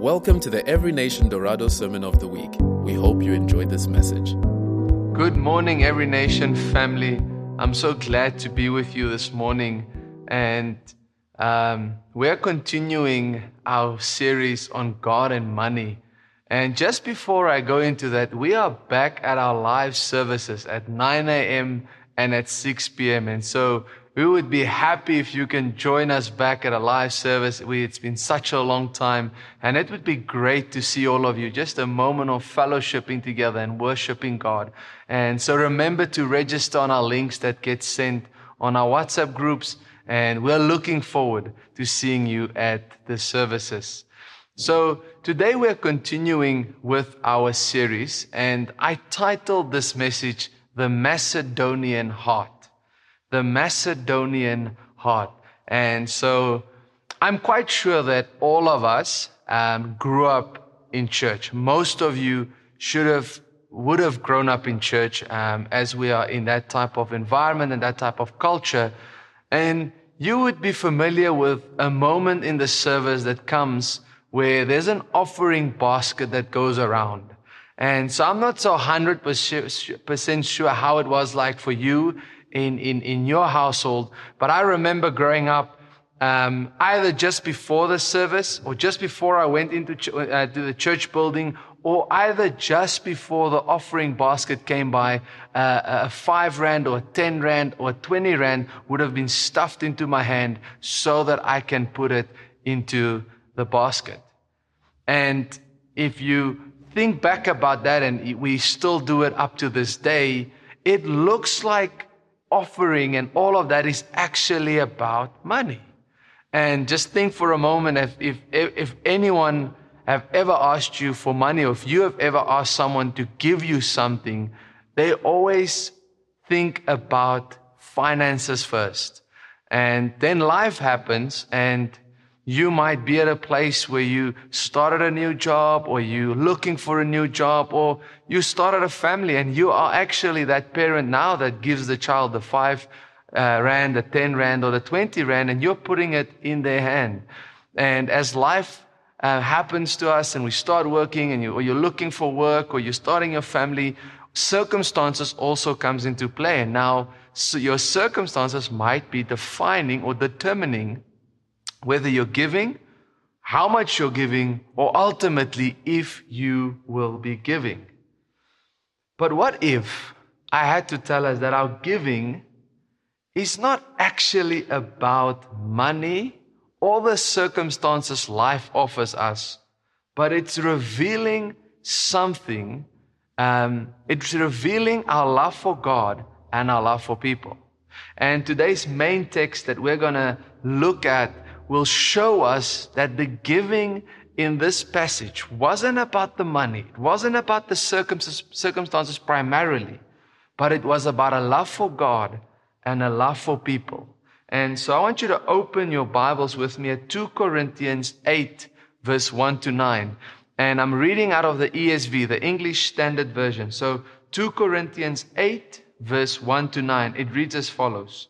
Welcome to the Every Nation Dorado Sermon of the Week. We hope you enjoyed this message. Good morning, Every Nation family. I'm so glad to be with you this morning. And um, we're continuing our series on God and money. And just before I go into that, we are back at our live services at 9 a.m. and at 6 p.m. And so we would be happy if you can join us back at a live service. We, it's been such a long time and it would be great to see all of you. Just a moment of fellowshipping together and worshiping God. And so remember to register on our links that get sent on our WhatsApp groups. And we're looking forward to seeing you at the services. So today we're continuing with our series and I titled this message, The Macedonian Heart the Macedonian heart. And so I'm quite sure that all of us um, grew up in church. Most of you should have, would have grown up in church um, as we are in that type of environment and that type of culture. And you would be familiar with a moment in the service that comes where there's an offering basket that goes around. And so I'm not so 100% sure how it was like for you in, in, in your household. But I remember growing up, um, either just before the service or just before I went into ch- uh, to the church building or either just before the offering basket came by, uh, a five rand or a 10 rand or a 20 rand would have been stuffed into my hand so that I can put it into the basket. And if you think back about that and we still do it up to this day, it looks like offering and all of that is actually about money. And just think for a moment if, if, if anyone have ever asked you for money or if you have ever asked someone to give you something, they always think about finances first. And then life happens and you might be at a place where you started a new job or you're looking for a new job or you started a family and you are actually that parent now that gives the child the five uh, rand, the 10 rand or the 20 rand and you're putting it in their hand. And as life uh, happens to us and we start working and you, or you're looking for work or you're starting your family, circumstances also comes into play. And now so your circumstances might be defining or determining whether you're giving, how much you're giving, or ultimately if you will be giving. But what if I had to tell us that our giving is not actually about money or the circumstances life offers us, but it's revealing something. Um, it's revealing our love for God and our love for people. And today's main text that we're going to look at will show us that the giving in this passage wasn't about the money, it wasn't about the circumstances primarily, but it was about a love for God and a love for people. And so I want you to open your Bibles with me at 2 Corinthians 8, verse 1 to 9. And I'm reading out of the ESV, the English Standard Version. So 2 Corinthians 8, verse 1 to 9. It reads as follows.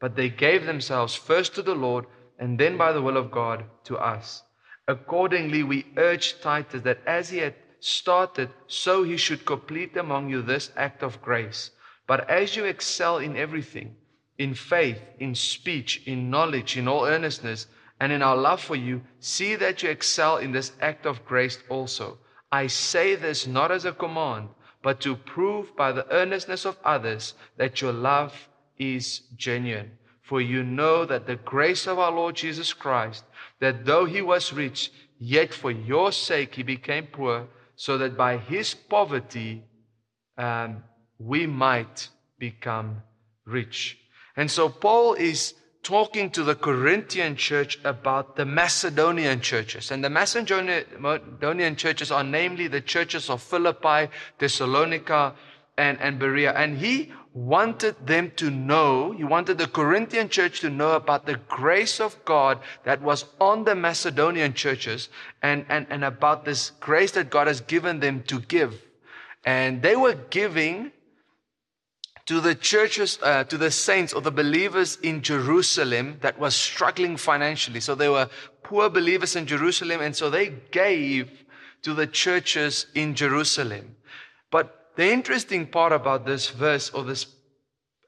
but they gave themselves first to the Lord and then by the will of God to us. Accordingly, we urge Titus that as he had started, so he should complete among you this act of grace. But as you excel in everything, in faith, in speech, in knowledge, in all earnestness, and in our love for you, see that you excel in this act of grace also. I say this not as a command, but to prove by the earnestness of others that your love is genuine. For you know that the grace of our Lord Jesus Christ, that though he was rich, yet for your sake he became poor, so that by his poverty um, we might become rich. And so Paul is talking to the Corinthian church about the Macedonian churches. And the Macedonian churches are namely the churches of Philippi, Thessalonica, and, and Berea. And he wanted them to know, he wanted the Corinthian church to know about the grace of God that was on the Macedonian churches and, and, and about this grace that God has given them to give. And they were giving to the churches, uh, to the saints or the believers in Jerusalem that was struggling financially. So they were poor believers in Jerusalem, and so they gave to the churches in Jerusalem. But the interesting part about this verse or this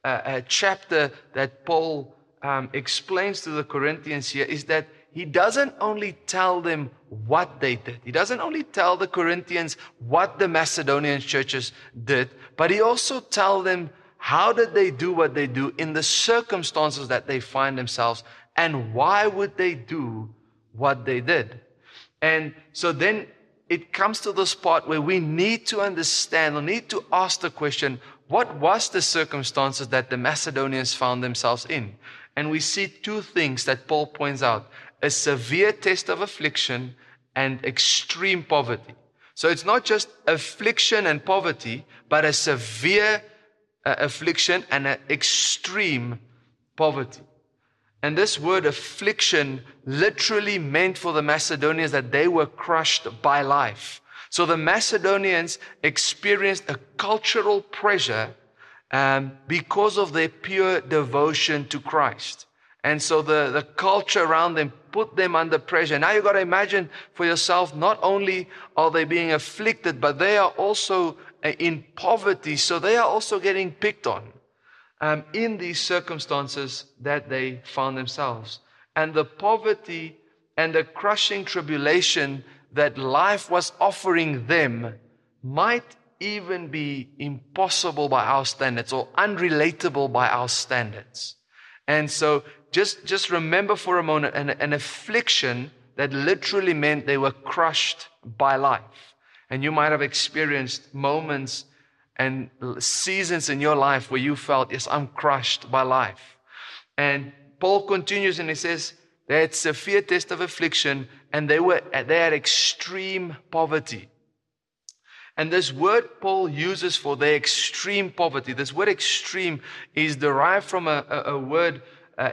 uh, uh, chapter that Paul um, explains to the Corinthians here is that he doesn't only tell them what they did. He doesn't only tell the Corinthians what the Macedonian churches did, but he also tell them how did they do what they do in the circumstances that they find themselves? And why would they do what they did? And so then it comes to this part where we need to understand or need to ask the question, what was the circumstances that the Macedonians found themselves in? And we see two things that Paul points out a severe test of affliction and extreme poverty. So it's not just affliction and poverty, but a severe uh, affliction and an extreme poverty. And this word affliction literally meant for the Macedonians that they were crushed by life. So the Macedonians experienced a cultural pressure um, because of their pure devotion to Christ. And so the, the culture around them put them under pressure. Now you've got to imagine for yourself, not only are they being afflicted, but they are also uh, in poverty. So they are also getting picked on um, in these circumstances that they found themselves. And the poverty and the crushing tribulation that life was offering them might even be impossible by our standards or unrelatable by our standards. And so just, just remember for a moment an, an affliction that literally meant they were crushed by life. And you might have experienced moments and seasons in your life where you felt, yes, I'm crushed by life. And Paul continues and he says, they had severe test of affliction and they were, they had extreme poverty. And this word Paul uses for their extreme poverty, this word extreme is derived from a, a, a word,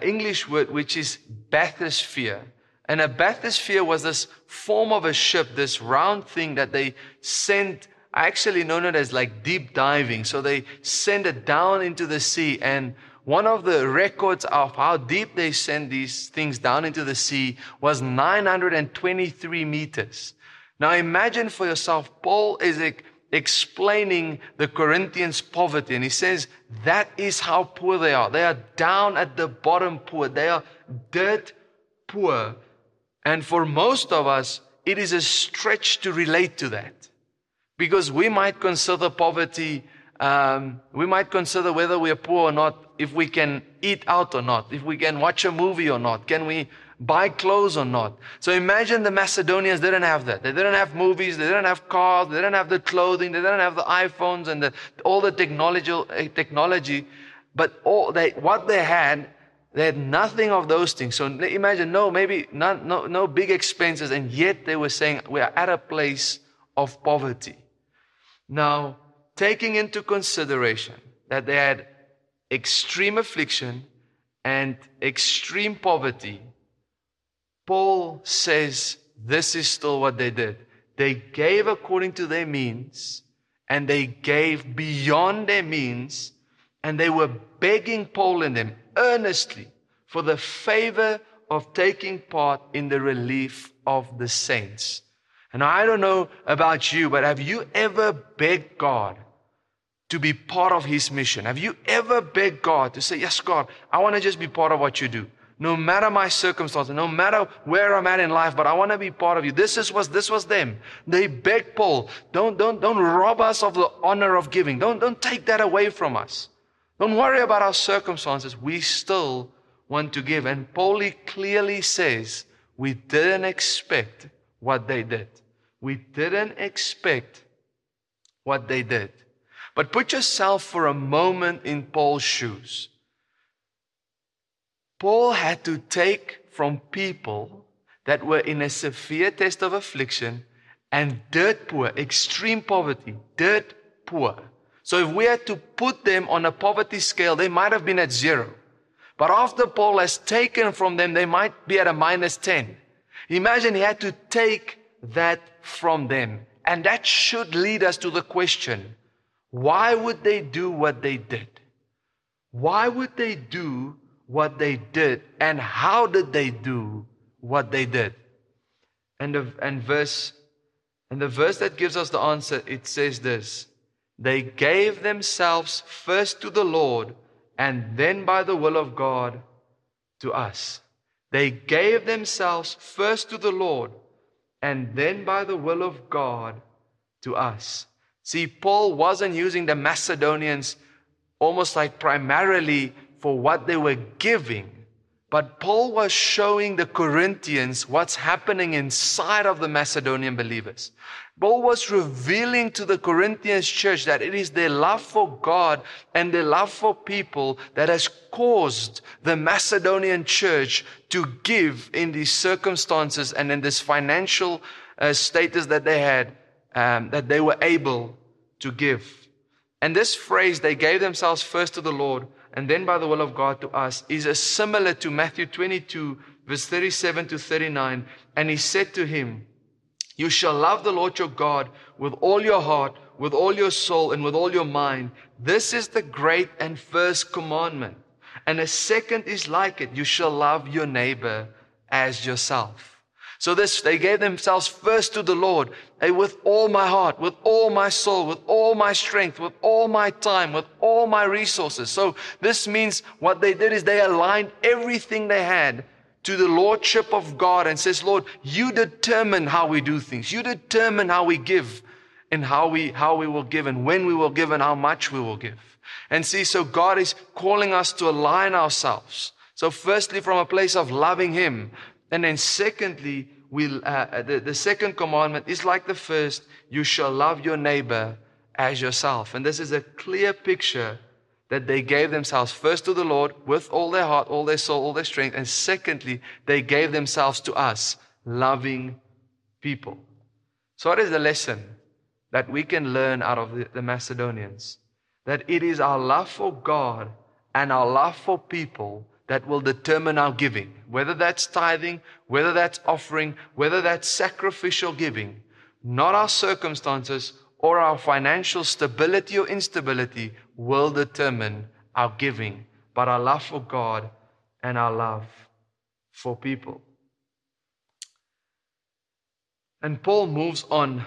English word, which is bathysphere. And a bathysphere was this form of a ship, this round thing that they sent, actually known as like deep diving. So they send it down into the sea. And one of the records of how deep they send these things down into the sea was 923 meters. Now imagine for yourself, Paul is explaining the Corinthians' poverty, and he says that is how poor they are. They are down at the bottom poor. They are dirt poor. And for most of us, it is a stretch to relate to that. Because we might consider poverty, um, we might consider whether we are poor or not, if we can eat out or not, if we can watch a movie or not, can we buy clothes or not. So imagine the Macedonians didn't have that. They didn't have movies, they didn't have cars, they didn't have the clothing, they didn't have the iPhones and the, all the technology, technology. But all they, what they had they had nothing of those things. So imagine, no, maybe not, no, no big expenses, and yet they were saying we are at a place of poverty. Now, taking into consideration that they had extreme affliction and extreme poverty, Paul says this is still what they did. They gave according to their means, and they gave beyond their means, and they were begging Paul and them earnestly for the favor of taking part in the relief of the saints. And I don't know about you, but have you ever begged God to be part of His mission? Have you ever begged God to say, Yes, God, I want to just be part of what you do? No matter my circumstances, no matter where I'm at in life, but I want to be part of you. This is was this was them. They begged Paul, don't don't don't rob us of the honor of giving. Don't don't take that away from us. Don't worry about our circumstances. We still want to give. And Paul clearly says, we didn't expect what they did. We didn't expect what they did. But put yourself for a moment in Paul's shoes. Paul had to take from people that were in a severe test of affliction and dirt poor, extreme poverty, dirt poor. So if we had to put them on a poverty scale, they might have been at zero. But after Paul has taken from them, they might be at a minus 10. Imagine he had to take that from them. And that should lead us to the question why would they do what they did? Why would they do what they did? And how did they do what they did? And, the, and verse and the verse that gives us the answer, it says this They gave themselves first to the Lord and then by the will of God to us. They gave themselves first to the Lord and then by the will of God to us. See, Paul wasn't using the Macedonians almost like primarily for what they were giving, but Paul was showing the Corinthians what's happening inside of the Macedonian believers. Paul was revealing to the Corinthians church that it is their love for God and their love for people that has caused the Macedonian church to give in these circumstances and in this financial uh, status that they had, um, that they were able to give. And this phrase, they gave themselves first to the Lord and then by the will of God to us, is a similar to Matthew 22, verse 37 to 39. And he said to him, You shall love the Lord your God with all your heart, with all your soul, and with all your mind. This is the great and first commandment. And a second is like it. You shall love your neighbor as yourself. So this, they gave themselves first to the Lord hey, with all my heart, with all my soul, with all my strength, with all my time, with all my resources. So this means what they did is they aligned everything they had to the Lordship of God and says, Lord, you determine how we do things. You determine how we give and how we, how we will give and when we will give and how much we will give. And see, so God is calling us to align ourselves. So firstly, from a place of loving Him, and then secondly, we'll, uh, uh, the, the second commandment is like the first, you shall love your neighbor as yourself. And this is a clear picture that they gave themselves first to the Lord with all their heart, all their soul, all their strength. And secondly, they gave themselves to us, loving people. So what is the lesson that we can learn out of the, the Macedonians? That it is our love for God and our love for people that will determine our giving, whether that's tithing, whether that's offering, whether that's sacrificial giving, not our circumstances or our financial stability or instability will determine our giving, but our love for God and our love for people. And Paul moves on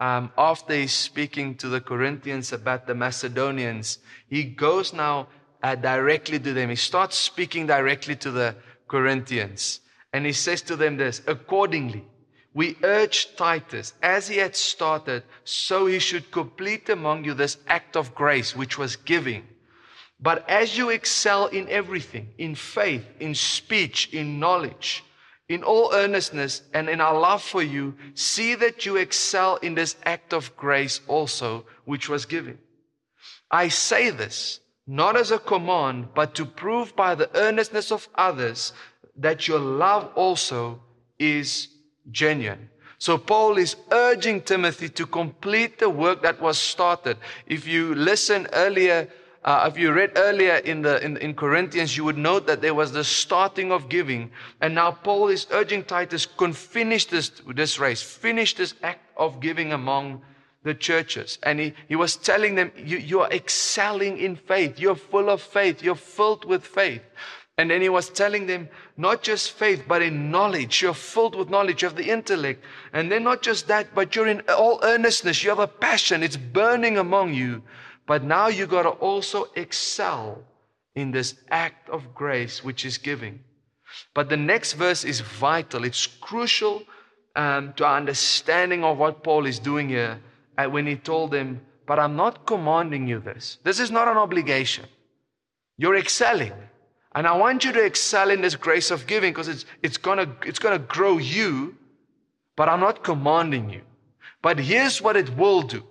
um, after he's speaking to the Corinthians about the Macedonians. He goes now uh, directly to them. He starts speaking directly to the Corinthians. And he says to them this accordingly, we urge Titus, as he had started, so he should complete among you this act of grace which was giving. But as you excel in everything, in faith, in speech, in knowledge, in all earnestness, and in our love for you, see that you excel in this act of grace also, which was given. I say this not as a command, but to prove by the earnestness of others that your love also is genuine. So Paul is urging Timothy to complete the work that was started. If you listen earlier, uh, if you read earlier in the in, in Corinthians, you would note that there was the starting of giving, and now Paul is urging Titus, "Can finish this this race, finish this act of giving among the churches. And he, he was telling them, you, you are excelling in faith. You're full of faith. You're filled with faith. And then he was telling them, not just faith, but in knowledge. You're filled with knowledge of the intellect. And then not just that, but you're in all earnestness. You have a passion. It's burning among you. But now you got to also excel in this act of grace, which is giving. But the next verse is vital. It's crucial um, to our understanding of what Paul is doing here Uh, when he told them, But I'm not commanding you this. This is not an obligation. You're excelling. And I want you to excel in this grace of giving because it's, it's to it's gonna grow you, but I'm not commanding you. But here's what it will do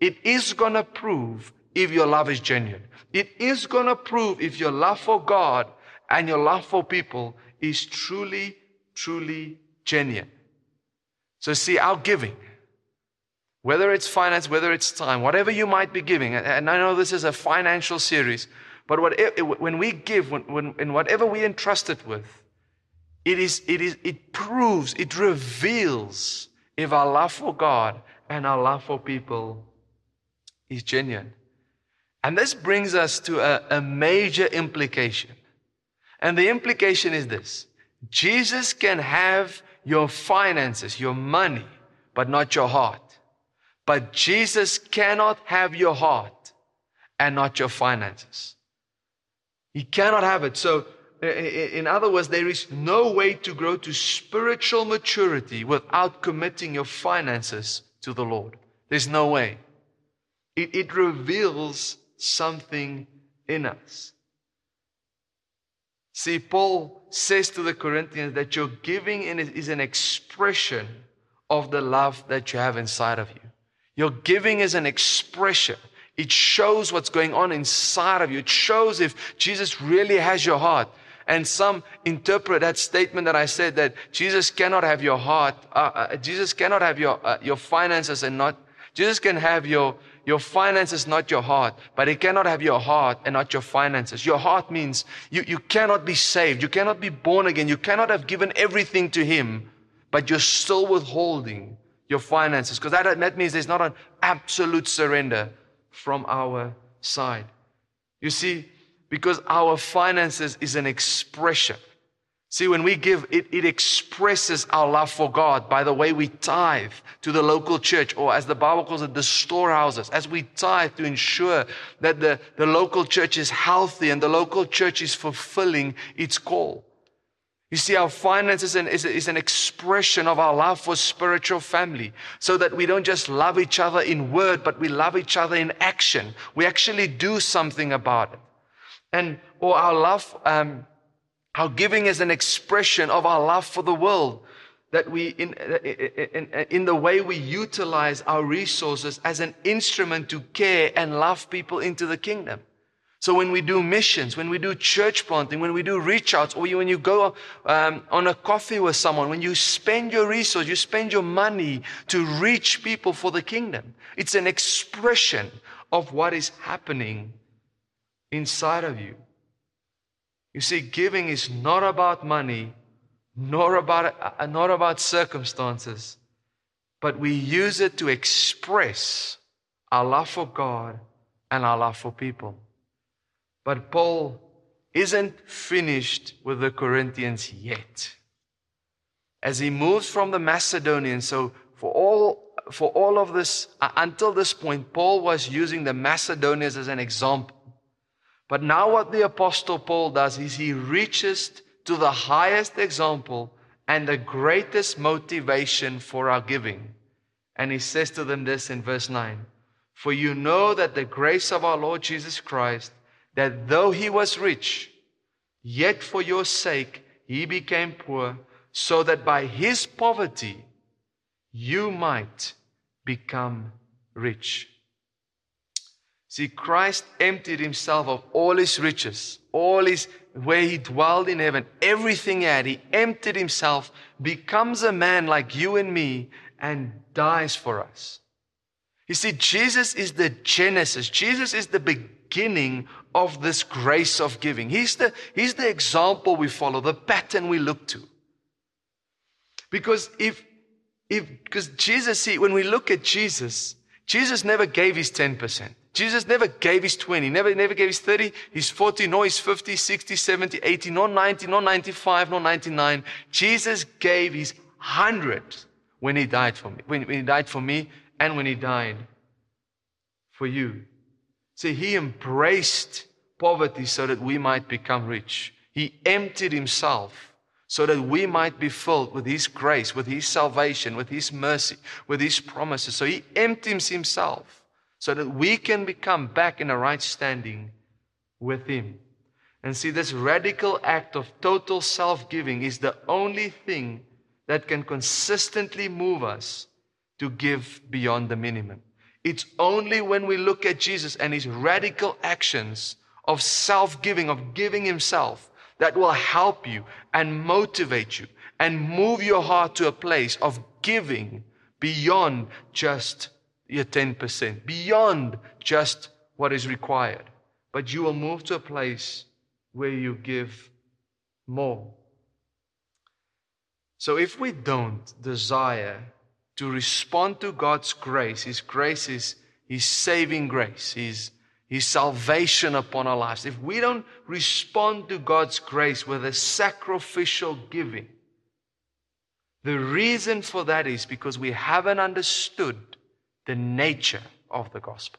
it is to prove if your love is genuine. It is to prove if your love for God and your love for people is truly, truly genuine. So, see, our giving, whether it's finance, whether it's time, whatever you might be giving, and I know this is a financial series, but when we give, when, when, in whatever we entrust it with, it, is, it, is, it proves, it reveals if our love for God and our love for people is genuine. And this brings us to a, a major implication. And the implication is this Jesus can have your finances, your money, but not your heart. But Jesus cannot have your heart and not your finances. He cannot have it. So, in other words, there is no way to grow to spiritual maturity without committing your finances to the Lord. There's no way. It, it reveals something in us. See, Paul says to the Corinthians that your giving is an expression of the love that you have inside of you. Your giving is an expression. It shows what's going on inside of you. It shows if Jesus really has your heart. And some interpret that statement that I said that Jesus cannot have your heart, uh, uh, Jesus cannot have your, uh, your finances and not, Jesus can have your, your finances, not your heart, but he cannot have your heart and not your finances. Your heart means you, you cannot be saved. You cannot be born again. You cannot have given everything to him, but you're still withholding your finances because that, that means there's not an absolute surrender from our side. You see, because our finances is an expression See, when we give, it, it expresses our love for God by the way we tithe to the local church, or as the Bible calls it, the storehouses, as we tithe to ensure that the, the local church is healthy and the local church is fulfilling its call. You see, our finances is, is an expression of our love for spiritual family, so that we don't just love each other in word, but we love each other in action. We actually do something about it. And, or our love, um, our giving is an expression of our love for the world. That we, in, in, in, the way we utilize our resources as an instrument to care and love people into the kingdom. So when we do missions, when we do church planting, when we do reach outs, or when you go um, on a coffee with someone, when you spend your resource, you spend your money to reach people for the kingdom. It's an expression of what is happening inside of you. You see, giving is not about money, nor about, uh, not about circumstances, but we use it to express our love for God and our love for people. But Paul isn't finished with the Corinthians yet. As he moves from the Macedonians, so for all, for all of this, uh, until this point, Paul was using the Macedonians as an example. But now, what the Apostle Paul does is he reaches to the highest example and the greatest motivation for our giving. And he says to them this in verse 9 For you know that the grace of our Lord Jesus Christ, that though he was rich, yet for your sake he became poor, so that by his poverty you might become rich. See, Christ emptied himself of all his riches, all his where he dwelled in heaven, everything he had. He emptied himself, becomes a man like you and me, and dies for us. You see, Jesus is the genesis. Jesus is the beginning of this grace of giving. He's the, he's the example we follow, the pattern we look to. Because if, if, because Jesus, see, when we look at Jesus, Jesus never gave his 10%. Jesus never gave his 20, never, never gave his 30, his 40, nor his 50, 60, 70, 80, nor 90, nor 95, nor 99. Jesus gave his 100 when he died for me, when, when he died for me and when he died for you. See, he embraced poverty so that we might become rich. He emptied himself so that we might be filled with his grace, with his salvation, with his mercy, with his promises. So he empties himself so that we can become back in a right standing with Him. And see, this radical act of total self giving is the only thing that can consistently move us to give beyond the minimum. It's only when we look at Jesus and His radical actions of self giving, of giving Himself, that will help you and motivate you and move your heart to a place of giving beyond just your 10%, beyond just what is required. But you will move to a place where you give more. So if we don't desire to respond to God's grace, His grace is His saving grace, His, His salvation upon our lives. If we don't respond to God's grace with a sacrificial giving, the reason for that is because we haven't understood the nature of the gospel.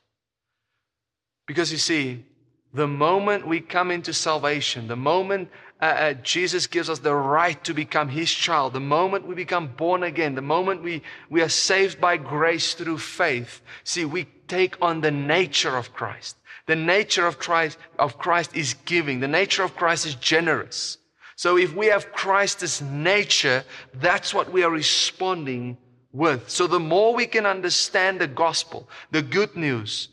Because you see, the moment we come into salvation, the moment uh, uh, Jesus gives us the right to become His child, the moment we become born again, the moment we, we are saved by grace through faith, see, we take on the nature of Christ. The nature of Christ, of Christ is giving. The nature of Christ is generous. So if we have Christ's nature, that's what we are responding with. So the more we can understand the gospel, the good news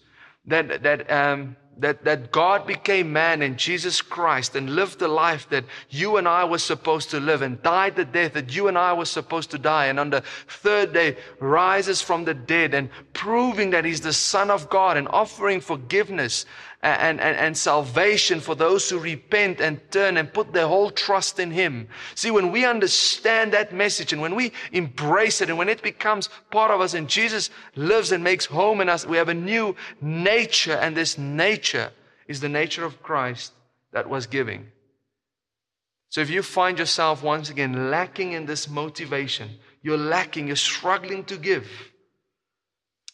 that, that, um, that, that God became man in Jesus Christ and lived the life that you and I were supposed to live and died the death that you and I were supposed to die. And on the third day rises from the dead and proving that he's the son of God and offering forgiveness and, and, and salvation for those who repent and turn and put their whole trust in Him. See, when we understand that message and when we embrace it and when it becomes part of us and Jesus lives and makes home in us, we have a new nature and this nature is the nature of Christ that was giving. So if you find yourself once again lacking in this motivation, you're lacking, you're struggling to give,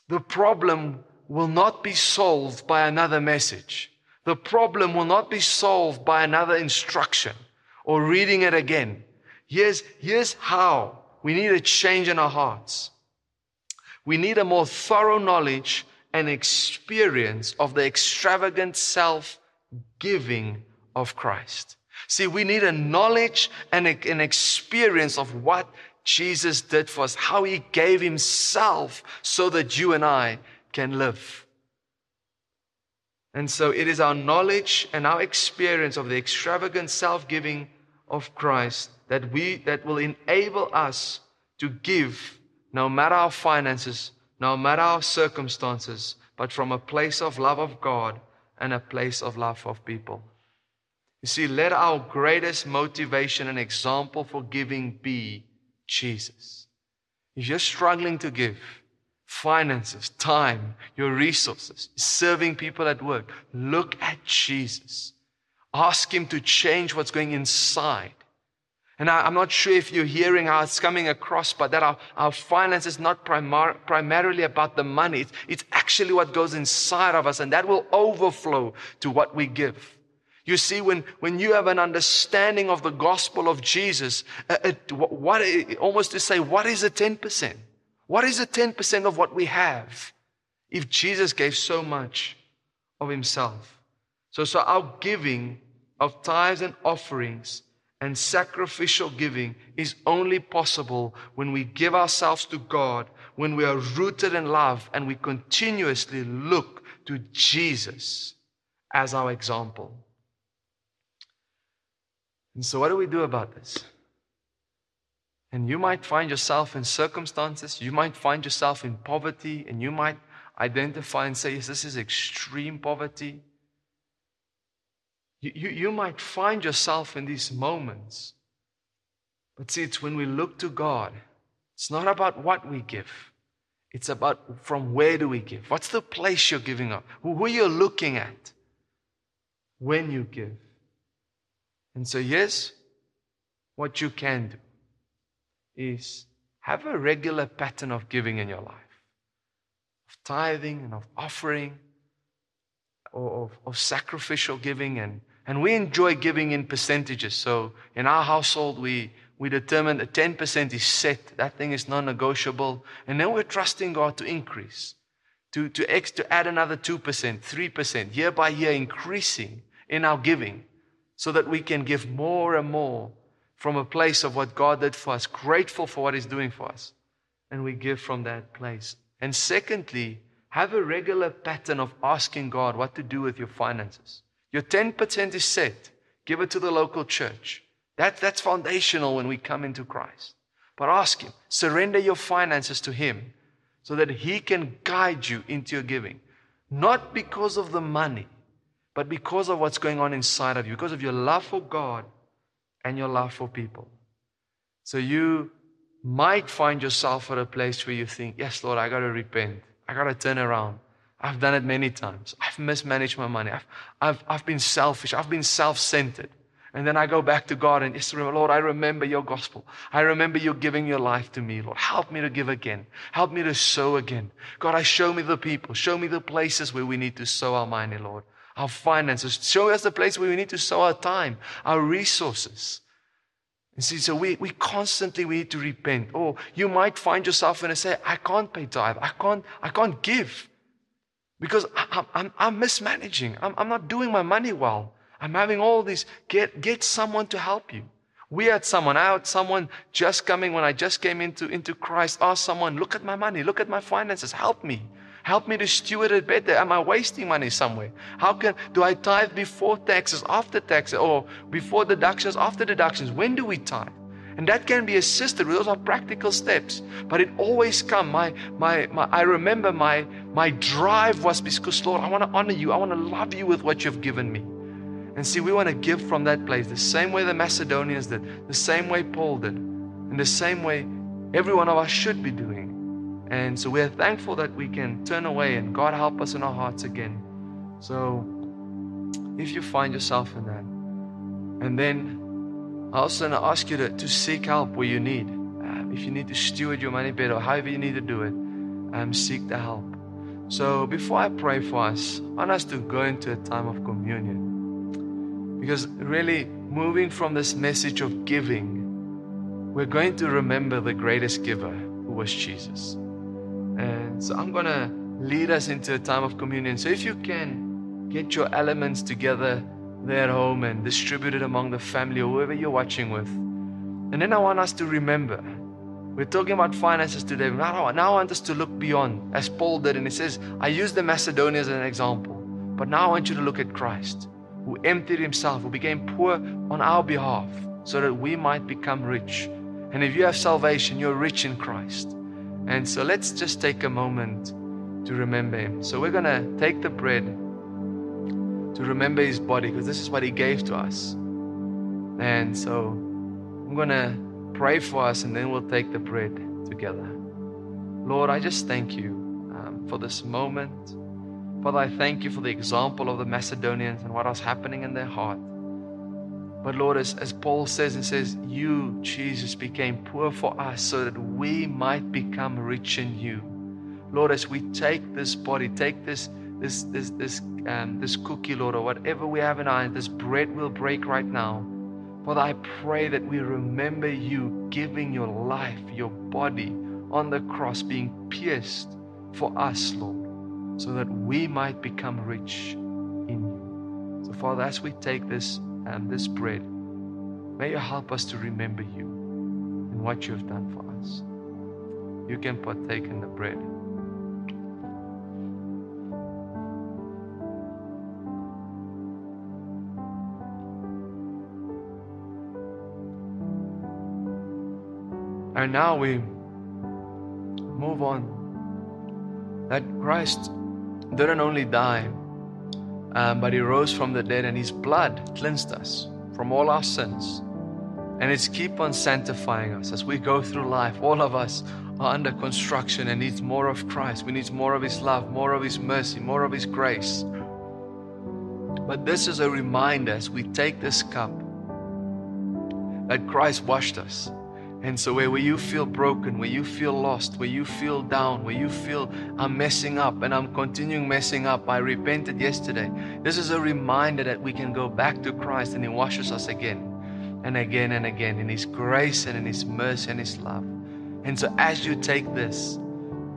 the problem will not be solved by another message. The problem will not be solved by another instruction or reading it again. Here's, here's how we need a change in our hearts. We need a more thorough knowledge and experience of the extravagant self giving of Christ. See, we need a knowledge and a, an experience of what Jesus did for us, how he gave himself so that you and I can live. And so it is our knowledge and our experience of the extravagant self giving of Christ that, we, that will enable us to give no matter our finances, no matter our circumstances, but from a place of love of God and a place of love of people. You see, let our greatest motivation and example for giving be Jesus. If you're struggling to give, finances, time, your resources, serving people at work. Look at Jesus. Ask Him to change what's going inside. And I, am not sure if you're hearing how it's coming across, but that our, our finance is not primar- primarily about the money. It's, it's actually what goes inside of us, and that will overflow to what we give. You see, when, when you have an understanding of the gospel of Jesus, uh, it, what, almost to say, what is a 10%? What is the 10% of what we have if Jesus gave so much of himself? So, so our giving of tithes and offerings and sacrificial giving is only possible when we give ourselves to God, when we are rooted in love and we continuously look to Jesus as our example. And so, what do we do about this? And you might find yourself in circumstances, you might find yourself in poverty, and you might identify and say, this is extreme poverty. You, you, you might find yourself in these moments. But see, it's when we look to God, it's not about what we give. It's about from where do we give? What's the place you're giving up? Who are you looking at when you give? And so, yes, what you can do is have a regular pattern of giving in your life, of tithing and of offering, or of, of sacrificial giving. And, and we enjoy giving in percentages. So in our household, we, we determine that 10% is set, that thing is non negotiable. And then we're trusting God to increase, to, to, ex, to add another 2%, 3%, year by year, increasing in our giving so that we can give more and more from a place of what God did for us, grateful for what He's doing for us. And we give from that place. And secondly, have a regular pattern of asking God what to do with your finances. Your 10% is set. Give it to the local church. That, that's foundational when we come into Christ. But ask Him, surrender your finances to Him so that He can guide you into your giving. Not because of the money, but because of what's going on inside of you, because of your love for God and your love for people. So you might find yourself at a place where you think, Yes, Lord, I got to repent. I got to turn around. I've done it many times. I've mismanaged my money. I've, I've, I've been selfish. I've been self centered. And then I go back to God and just Lord, I remember your gospel. I remember you giving your life to me, Lord. Help me to give again. Help me to sow again. God, I show me the people. Show me the places where we need to sow our money, Lord. Our finances. Show us the place where we need to sow our time, our resources. And see, so we, we constantly we need to repent. Or you might find yourself and say, I can't pay tithe. I can't, I can't give. Because I, I'm, I'm mismanaging. I'm, I'm not doing my money well. I'm having all these. Get, get someone to help you. We had someone, had someone just coming when I just came into, into Christ, ask someone, look at my money, look at my finances, help me. Help me to steward it better. Am I wasting money somewhere? How can, do I tithe before taxes, after taxes, or before deductions, after deductions? When do we tithe? And that can be assisted with those are practical steps. But it always come. My, my, my, I remember my, my drive was because, Lord, I want to honor you. I want to love you with what you've given me. And see, we want to give from that place the same way the Macedonians did, the same way Paul did, in the same way every one of us should be doing. And so we're thankful that we can turn away and God help us in our hearts again. So if you find yourself in that, and then I also want to ask you to, to seek help where you need. Um, if you need to steward your money better, however you need to do it, um, seek the help. So before I pray for us, I want us to go into a time of communion. Because really, moving from this message of giving, we're going to remember the greatest giver who was Jesus. So I'm going to lead us into a time of communion. So if you can get your elements together there at home and distribute it among the family or whoever you're watching with. And then I want us to remember. We're talking about finances today. Now, now I want us to look beyond, as Paul did. And he says, I use the Macedonians as an example. But now I want you to look at Christ who emptied himself, who became poor on our behalf, so that we might become rich. And if you have salvation, you're rich in Christ. And so let's just take a moment to remember him. So we're going to take the bread to remember his body because this is what he gave to us. And so I'm going to pray for us and then we'll take the bread together. Lord, I just thank you um, for this moment. Father, I thank you for the example of the Macedonians and what was happening in their heart. But Lord, as, as Paul says and says, you, Jesus, became poor for us so that we might become rich in you. Lord, as we take this body, take this this this this um, this cookie, Lord, or whatever we have in our hand, this bread will break right now. Father, I pray that we remember you giving your life, your body on the cross, being pierced for us, Lord so that we might become rich in you. So, Father, as we take this and this bread, may you help us to remember you and what you have done for us. You can partake in the bread. And now we move on. That Christ didn't only die, um, but he rose from the dead, and his blood cleansed us from all our sins. And it's keep on sanctifying us as we go through life. All of us are under construction and needs more of Christ. We need more of his love, more of his mercy, more of his grace. But this is a reminder as we take this cup that Christ washed us and so, where, you feel broken, where you feel lost, where you feel down, where you feel I'm messing up and I'm continuing messing up, I repented yesterday. This is a reminder that we can go back to Christ and He washes us again and again and again in His grace and in His mercy and His love. And so, as you take this,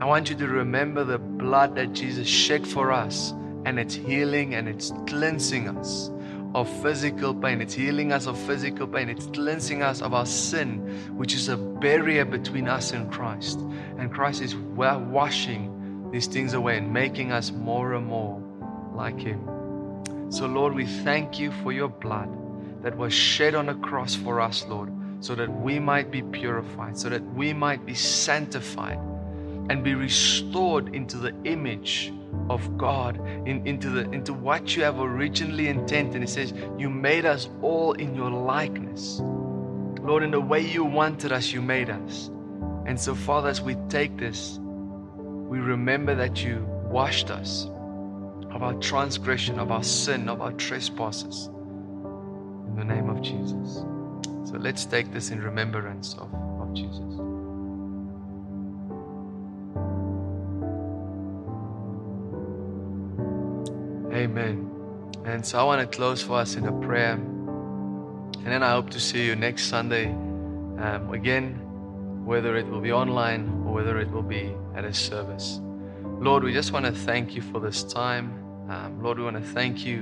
I want you to remember the blood that Jesus shed for us, and it's healing and it's cleansing us of physical pain. It's healing us of physical pain. It's cleansing us of our sin, which is a barrier between us and Christ. And Christ is washing these things away and making us more and more like Him. So, Lord, we thank you for your blood. that was shed on a cross for us, Lord, so that we might be purified, so that we might be sanctified and be restored into the image of God, in, into, the, into what you have originally intended. He says, You made us all in your likeness. Lord, in the way you wanted us, you made us. And so, Father, as we take this, we remember that you washed us of our transgression, of our sin, of our trespasses. In the name of Jesus. So let's take this in remembrance of, of Jesus. Amen. And so I want to close for us in a prayer. And then I hope to see you next Sunday um, again, whether it will be online or whether it will be at a service. Lord, we just want to thank you for this time. Um, Lord, we want to thank you,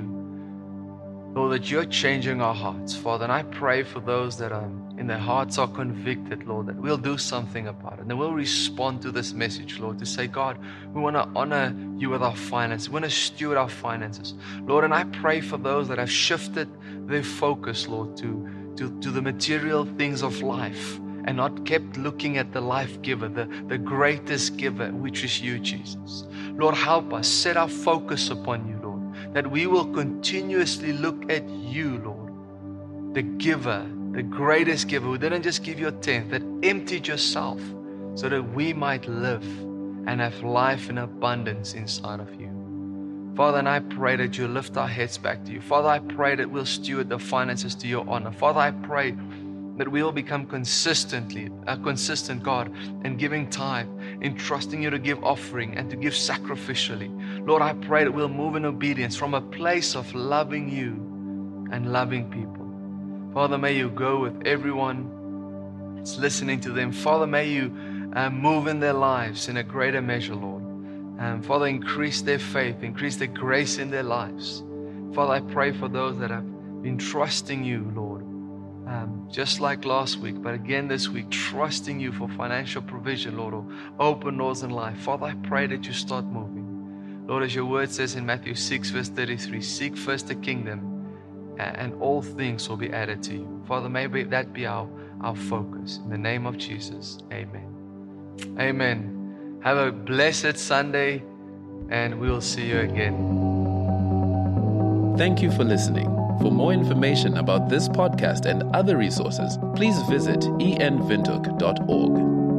Lord, that you're changing our hearts, Father. And I pray for those that are in their hearts are convicted, Lord, that we'll do something about it. And we'll respond to this message, Lord, to say, God, we want to honor you with our finances. We want to steward our finances. Lord, and I pray for those that have shifted their focus, Lord, to, to, to the material things of life and not kept looking at the life giver, the, the greatest giver, which is you, Jesus. Lord, help us set our focus upon you, that we will continuously look at you, Lord, the giver, the greatest giver who didn't just give you a tenth, that emptied yourself so that we might live and have life in abundance inside of you. Father, and I pray that you lift our heads back to you. Father, I pray that we'll steward the finances to your honor. Father, I pray that we will become consistently a consistent God in giving tithe, in trusting you to give offering and to give sacrificially. Lord, I pray that we'll move in obedience from a place of loving you and loving people. Father, may you go with everyone that's listening to them. Father, may you uh, move in their lives in a greater measure, Lord. Um, Father, increase their faith, increase the grace in their lives. Father, I pray for those that have been trusting you, Lord, um, just like last week, but again this week, trusting you for financial provision, Lord, or open doors in life. Father, I pray that you start moving. Lord, as your word says in Matthew 6, verse 33, seek first the kingdom, and all things will be added to you. Father, maybe that be our, our focus. In the name of Jesus, amen. Amen. Have a blessed Sunday, and we will see you again. Thank you for listening. For more information about this podcast and other resources, please visit envintook.org.